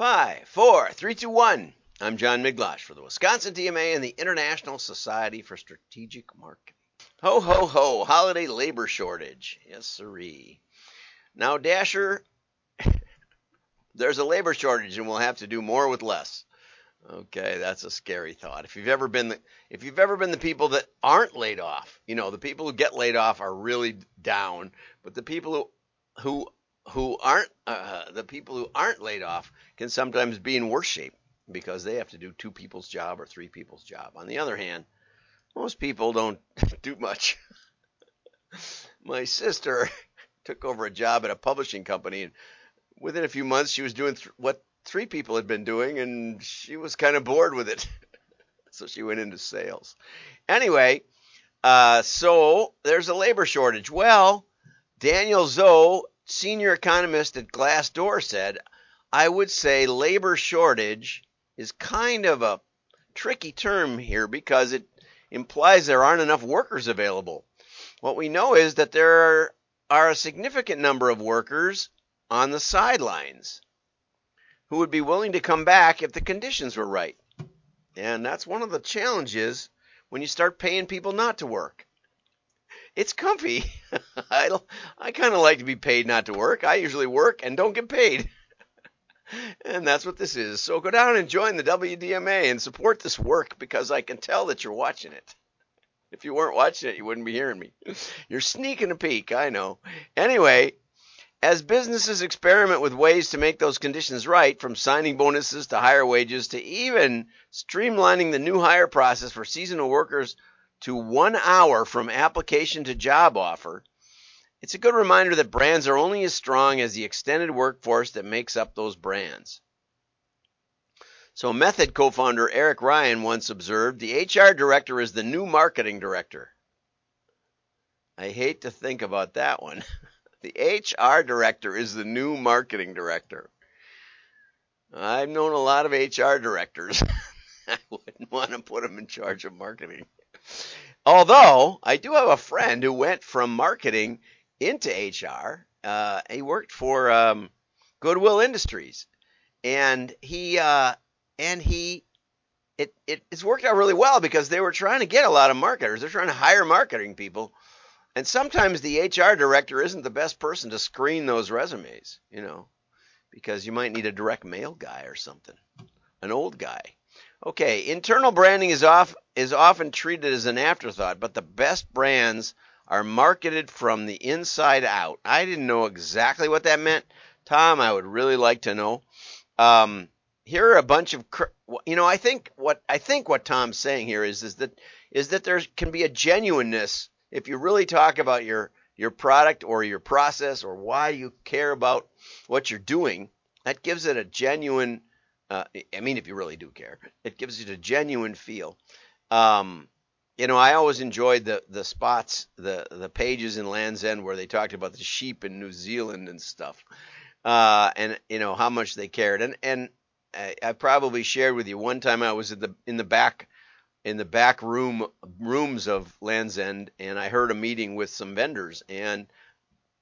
Five, four, three, two, one. I'm John Miglosh for the Wisconsin DMA and the International Society for Strategic Marketing. Ho, ho, ho, holiday labor shortage. Yes, siree. Now, Dasher, there's a labor shortage and we'll have to do more with less. Okay, that's a scary thought. If you've ever been the if you've ever been the people that aren't laid off, you know, the people who get laid off are really down, but the people who who who aren't uh, the people who aren't laid off can sometimes be in worse shape because they have to do two people's job or three people's job. On the other hand, most people don't do much. My sister took over a job at a publishing company and within a few months she was doing th- what three people had been doing, and she was kind of bored with it. so she went into sales. Anyway, uh, so there's a labor shortage. Well, Daniel Zhao, senior economist at Glassdoor, said, I would say labor shortage is kind of a tricky term here because it implies there aren't enough workers available. What we know is that there are a significant number of workers on the sidelines who would be willing to come back if the conditions were right. And that's one of the challenges when you start paying people not to work. It's comfy. I, I kind of like to be paid not to work. I usually work and don't get paid. and that's what this is. So go down and join the WDMA and support this work because I can tell that you're watching it. If you weren't watching it, you wouldn't be hearing me. You're sneaking a peek, I know. Anyway, as businesses experiment with ways to make those conditions right, from signing bonuses to higher wages to even streamlining the new hire process for seasonal workers to one hour from application to job offer, it's a good reminder that brands are only as strong as the extended workforce that makes up those brands. So, Method co founder Eric Ryan once observed the HR director is the new marketing director. I hate to think about that one. The HR director is the new marketing director. I've known a lot of HR directors. I wouldn't want to put them in charge of marketing. Although I do have a friend who went from marketing into HR. Uh, he worked for um, Goodwill Industries, and he uh, and he it, it it's worked out really well because they were trying to get a lot of marketers. They're trying to hire marketing people and sometimes the HR director isn't the best person to screen those resumes, you know, because you might need a direct mail guy or something, an old guy. Okay, internal branding is off is often treated as an afterthought, but the best brands are marketed from the inside out. I didn't know exactly what that meant, Tom. I would really like to know. Um, here are a bunch of, you know, I think what I think what Tom's saying here is is that is that there can be a genuineness if you really talk about your your product or your process or why you care about what you're doing, that gives it a genuine. Uh, I mean, if you really do care, it gives it a genuine feel. Um, you know, I always enjoyed the the spots, the the pages in Land's End where they talked about the sheep in New Zealand and stuff, uh, and you know how much they cared. And and I, I probably shared with you one time I was in the in the back in the back room rooms of Land's End, and I heard a meeting with some vendors, and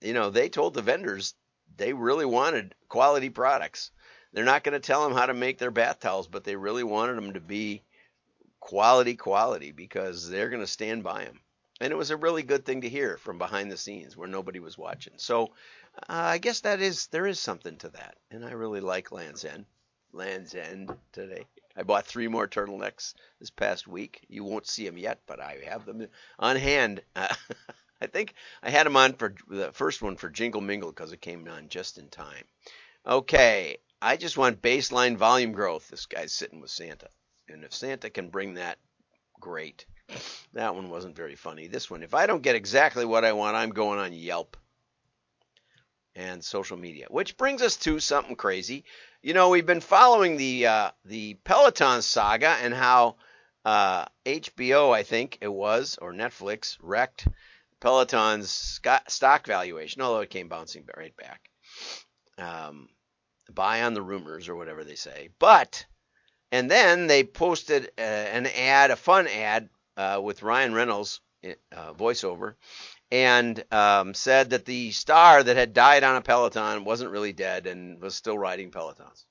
you know they told the vendors they really wanted quality products. They're not going to tell them how to make their bath towels, but they really wanted them to be quality, quality because they're going to stand by them. And it was a really good thing to hear from behind the scenes where nobody was watching. So uh, I guess that is there is something to that, and I really like Land's End. Land's End today. I bought three more turtlenecks this past week. You won't see them yet, but I have them on hand. Uh, I think I had them on for the first one for Jingle Mingle because it came on just in time. Okay, I just want baseline volume growth. This guy's sitting with Santa. And if Santa can bring that, great. That one wasn't very funny. This one, if I don't get exactly what I want, I'm going on Yelp and social media. Which brings us to something crazy. You know, we've been following the uh, the Peloton saga and how uh, HBO, I think it was, or Netflix wrecked Peloton's stock valuation, although it came bouncing right back. Um, buy on the rumors or whatever they say. But and then they posted uh, an ad, a fun ad uh, with Ryan Reynolds uh, voiceover, and um, said that the star that had died on a Peloton wasn't really dead and was still riding Pelotons.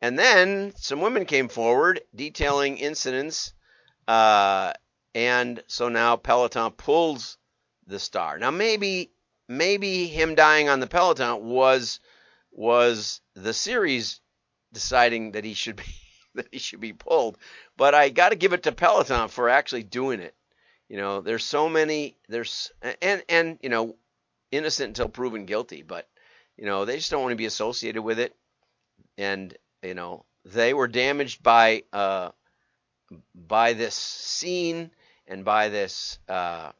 And then some women came forward detailing incidents, uh, and so now Peloton pulls the star. Now maybe maybe him dying on the Peloton was was the series deciding that he should be that he should be pulled. But I got to give it to Peloton for actually doing it. You know, there's so many there's and and you know, innocent until proven guilty, but you know, they just don't want to be associated with it. And you know, they were damaged by uh by this scene and by this uh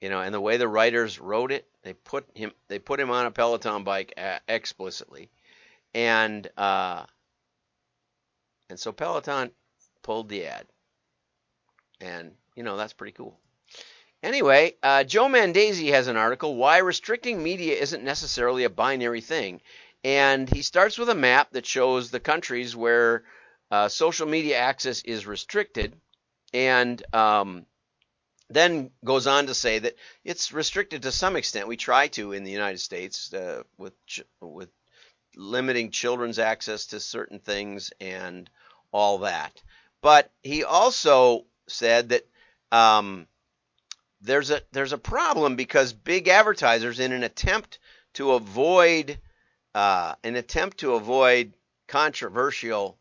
you know, and the way the writers wrote it, they put him they put him on a Peloton bike uh, explicitly, and uh, and so Peloton pulled the ad, and you know that's pretty cool. Anyway, uh, Joe Mandese has an article why restricting media isn't necessarily a binary thing, and he starts with a map that shows the countries where uh, social media access is restricted, and um, then goes on to say that it's restricted to some extent. We try to in the United States uh, with with limiting children's access to certain things and all that. But he also said that um, there's a there's a problem because big advertisers, in an attempt to avoid uh, an attempt to avoid controversial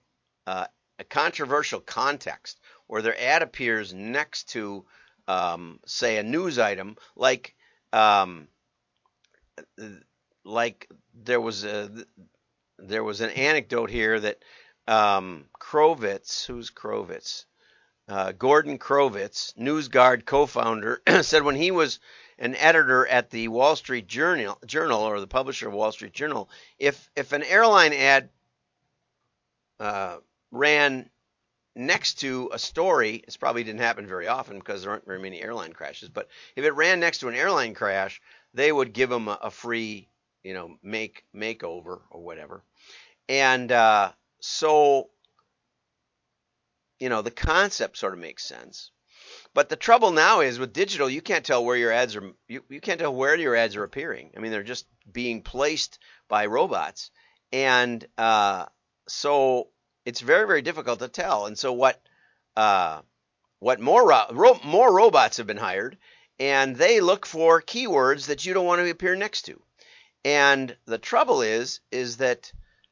uh, a controversial context, where their ad appears next to um, say a news item like um, like there was a there was an anecdote here that um, Crovitz, who's Crovitz, uh, Gordon Crovitz, NewsGuard co-founder, said when he was an editor at the Wall Street Journal, Journal or the publisher of Wall Street Journal, if if an airline ad uh, ran next to a story, this probably didn't happen very often because there aren't very many airline crashes, but if it ran next to an airline crash, they would give them a, a free, you know, make makeover or whatever. And uh, so, you know, the concept sort of makes sense. But the trouble now is with digital, you can't tell where your ads are. You, you can't tell where your ads are appearing. I mean, they're just being placed by robots, and uh, so it's very very difficult to tell. And so what uh, what more ro- more robots have been hired, and they look for keywords that you don't want to appear next to. And the trouble is is that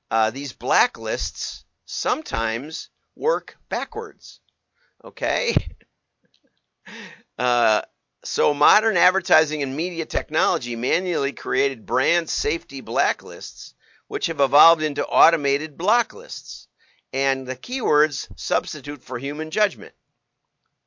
uh, these blacklists sometimes work backwards. Okay. Uh, so modern advertising and media technology manually created brand safety blacklists, which have evolved into automated block lists and the keywords substitute for human judgment.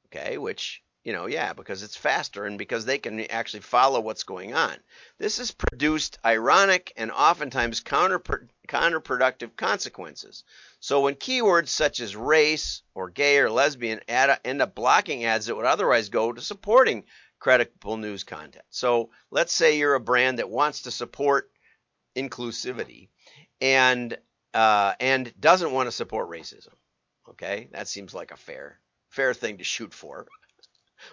Okay, which, you know, yeah, because it's faster and because they can actually follow what's going on. This has produced ironic and oftentimes counterpro- counterproductive consequences. So when keywords such as race or gay or lesbian end up blocking ads that would otherwise go to supporting credible news content. So let's say you're a brand that wants to support inclusivity and uh, and doesn't want to support racism. Okay, that seems like a fair fair thing to shoot for,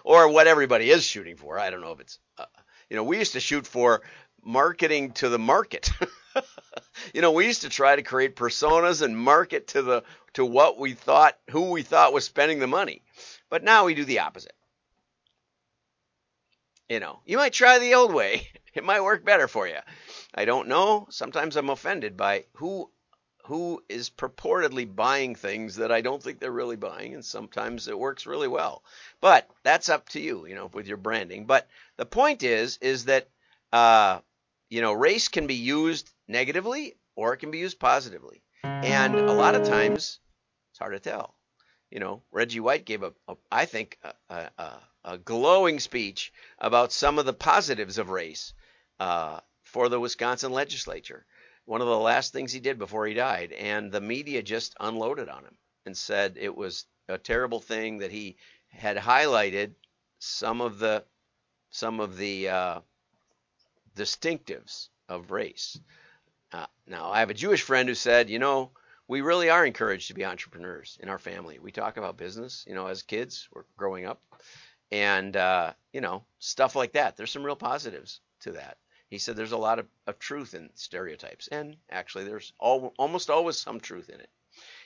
or what everybody is shooting for. I don't know if it's uh, you know we used to shoot for marketing to the market. you know, we used to try to create personas and market to the to what we thought who we thought was spending the money. But now we do the opposite. You know, you might try the old way. It might work better for you. I don't know. Sometimes I'm offended by who who is purportedly buying things that I don't think they're really buying, and sometimes it works really well. But that's up to you, you know, with your branding. But the point is, is that uh, you know, race can be used negatively or it can be used positively, and a lot of times it's hard to tell. You know, Reggie White gave a, a I think, a, a, a, glowing speech about some of the positives of race uh, for the Wisconsin legislature one of the last things he did before he died, and the media just unloaded on him and said it was a terrible thing that he had highlighted some of the some of the uh, distinctives of race. Uh, now, I have a Jewish friend who said, you know, we really are encouraged to be entrepreneurs in our family. We talk about business, you know, as kids, we're growing up, and uh, you know, stuff like that. There's some real positives to that. He said there's a lot of, of truth in stereotypes, and actually there's all, almost always some truth in it.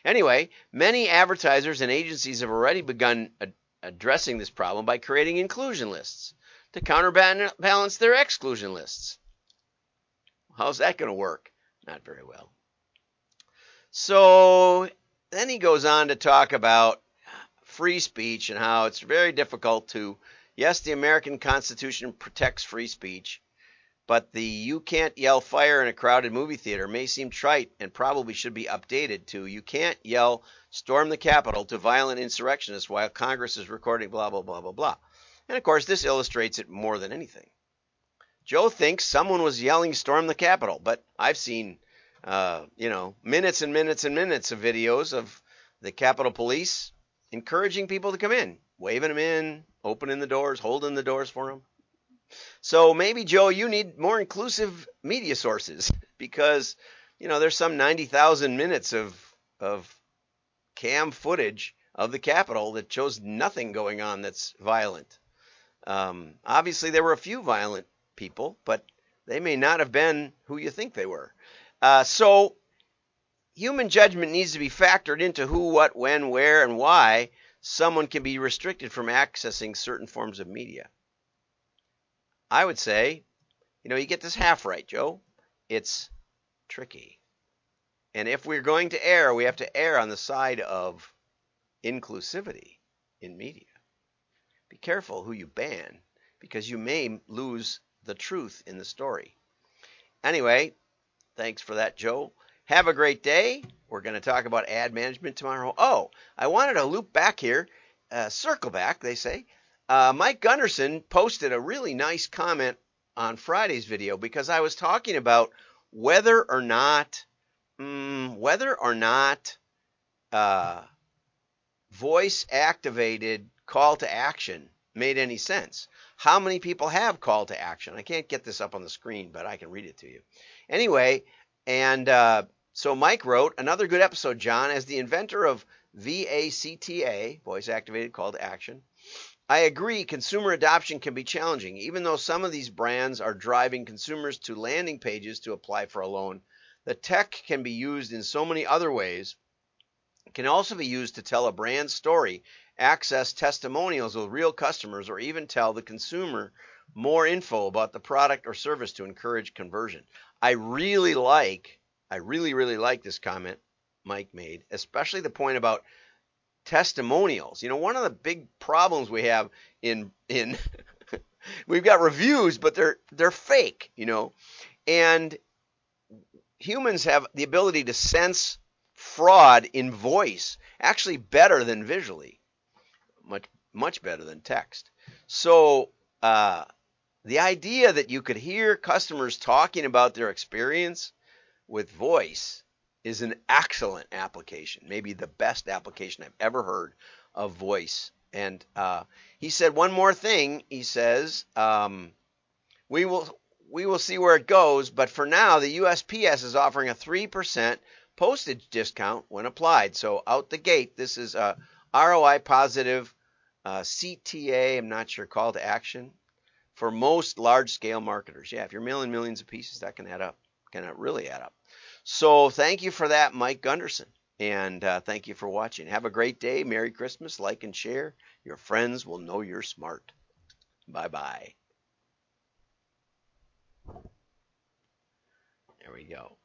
Anyway, many advertisers and agencies have already begun ad- addressing this problem by creating inclusion lists to counterbalance their exclusion lists. How's that going to work? Not very well. So then he goes on to talk about free speech and how it's very difficult to, yes, the American Constitution protects free speech, but the you can't yell fire in a crowded movie theater may seem trite and probably should be updated to you can't yell storm the Capitol to violent insurrectionists while Congress is recording blah, blah, blah, blah, blah. And of course, this illustrates it more than anything. Joe thinks someone was yelling storm the Capitol, but I've seen, uh, you know, minutes and minutes and minutes of videos of the Capitol Police encouraging people to come in, waving them in, opening the doors, holding the doors for them. So maybe Joe, you need more inclusive media sources because you know there's some 90,000 minutes of of cam footage of the Capitol that shows nothing going on that's violent. Um, obviously, there were a few violent people, but they may not have been who you think they were. Uh, so human judgment needs to be factored into who, what, when, where, and why someone can be restricted from accessing certain forms of media. I would say, you know, you get this half right, Joe. It's tricky. And if we're going to err, we have to err on the side of inclusivity in media. Be careful who you ban because you may lose the truth in the story. Anyway, thanks for that, Joe. Have a great day. We're going to talk about ad management tomorrow. Oh, I wanted to loop back here, uh, circle back, they say. Uh, Mike Gunderson posted a really nice comment on Friday's video because I was talking about whether or not, um, whether or not uh, voice activated call to action made any sense. How many people have call to action? I can't get this up on the screen, but I can read it to you. Anyway, and uh, so Mike wrote, another good episode, John. As the inventor of VACTA, voice activated call to action, I agree consumer adoption can be challenging. Even though some of these brands are driving consumers to landing pages to apply for a loan, the tech can be used in so many other ways. It can also be used to tell a brand story, access testimonials with real customers, or even tell the consumer more info about the product or service to encourage conversion. I really like I really, really like this comment Mike made, especially the point about testimonials. You know, one of the big problems we have in in we've got reviews, but they're they're fake, you know. And humans have the ability to sense fraud in voice actually better than visually. Much much better than text. So uh, the idea that you could hear customers talking about their experience with voice is an excellent application, maybe the best application I've ever heard of voice. And uh, he said one more thing. He says um, we will we will see where it goes, but for now the USPS is offering a three percent postage discount when applied. So out the gate, this is a ROI positive uh, CTA. I'm not sure call to action for most large scale marketers. Yeah, if you're mailing millions of pieces, that can add up. Can really add up. So thank you for that, Mike Gunderson. And uh, thank you for watching. Have a great day. Merry Christmas. Like and share. Your friends will know you're smart. Bye bye. There we go.